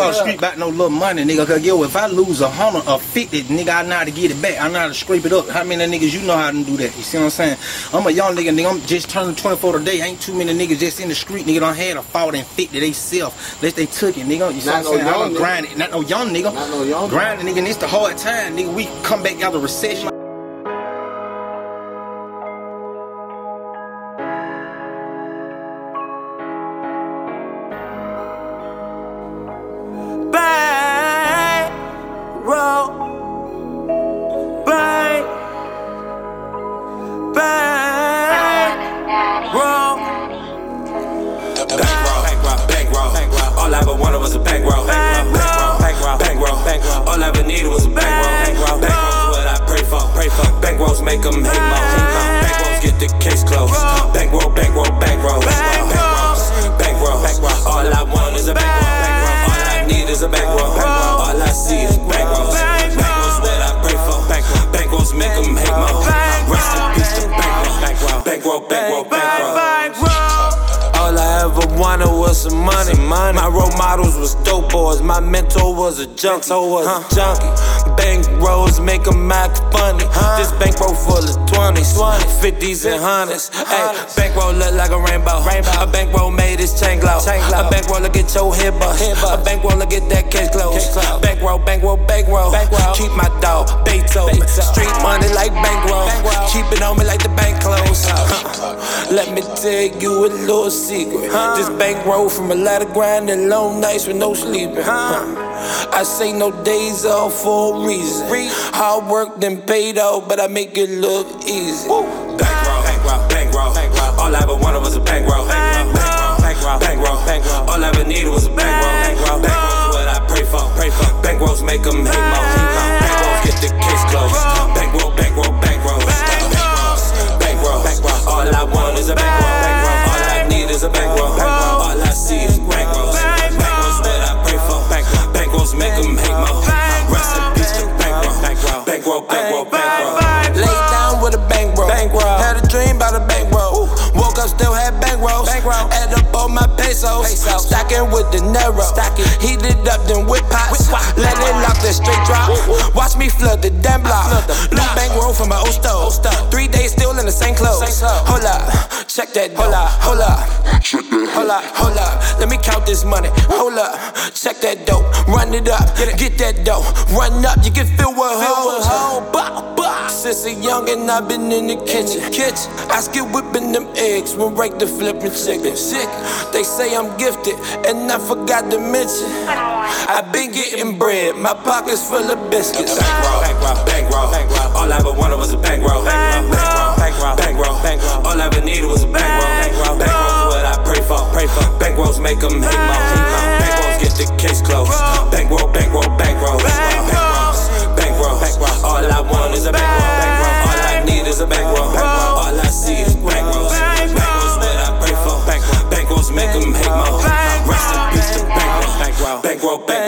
off the street about no little money, nigga. Cause yo, if I lose a hundred or fifty, nigga, I know how to get it back. I know how to scrape it up. How many niggas you know how to do that? You see what I'm saying? I'm a young nigga, nigga. I'm just turning 24 today. Ain't too many niggas just in the street, nigga. Don't had a 40 and 50 they self. Unless they took it, nigga. You see Not what I'm no saying? I nigga. grind it. Not no young nigga. Not no young Grinding, nigga. And it's the hard time, nigga. We come back out of recession. All I ever wanted was a bankroll. Bankroll, bankroll, bankroll, bankroll. All I ever needed was a bankroll. Bankrolls what I pray for, pray for. Bankrolls make 'em hate more. Bankrolls get the case closed. I ever wanted was some money. My role models was dope boys. My mentor was a junk, so was a junkie. Bank rolls make 'em act funny. This bankroll full of 20s, 50s, and hundreds. Hey, bankroll look like a rainbow. A bankroll made his chain glow. A bankroll to get your head bust. A bankroll to get that case closed. Bankroll, bankroll, bankroll. Keep my dog, Beethoven. Street money like bankroll. Keep it on me like the bank closed. Let me tell you a little secret. This bankroll from a lot of grind and long nights with no sleeping. I say no days off for a reason. Hard work then paid off, but I make it look easy. Bankroll, bankroll, bankroll. All I ever wanted was a bankroll. Bankroll, bankroll, bankroll, bankroll. All I ever needed was a bankroll. Bankroll, Bankrolls what I pray for, pray for. Bankrolls make 'em hate more. Still had bankrolls. Bankroll. Add up all my pesos. Stacking with the narrow. Heat it up, then whip pots. Let it lock, then straight drop. Watch me flood the damn block. Blue bankroll from my old stove. Three days still in the same clothes. Hold up, check that. Hold up, hold up. Hold up, hold up. Let me count this money. Hold up, check that dope. Run it up, get that dough. Run up, you can feel what hoes. Since a young and I've been in the kitchen. Kitchen. I skill whipping them eggs when break the flipping chicken. Sick. They say I'm gifted, and I forgot to mention. I been getting bread, my pockets full of biscuits. Bankroll, bankroll, bankroll, bankroll. All I ever wanted was a bankroll. Bankroll, bankroll, bankroll, bankroll. All I ever needed was a bankroll. Bankroll, bankrolls what I pray for, pray for. Bankrolls make 'em hate more. Bankrolls get the case closed. Bankroll, bankroll, bankroll. Bankrolls, Bankroll, bankroll, bankroll.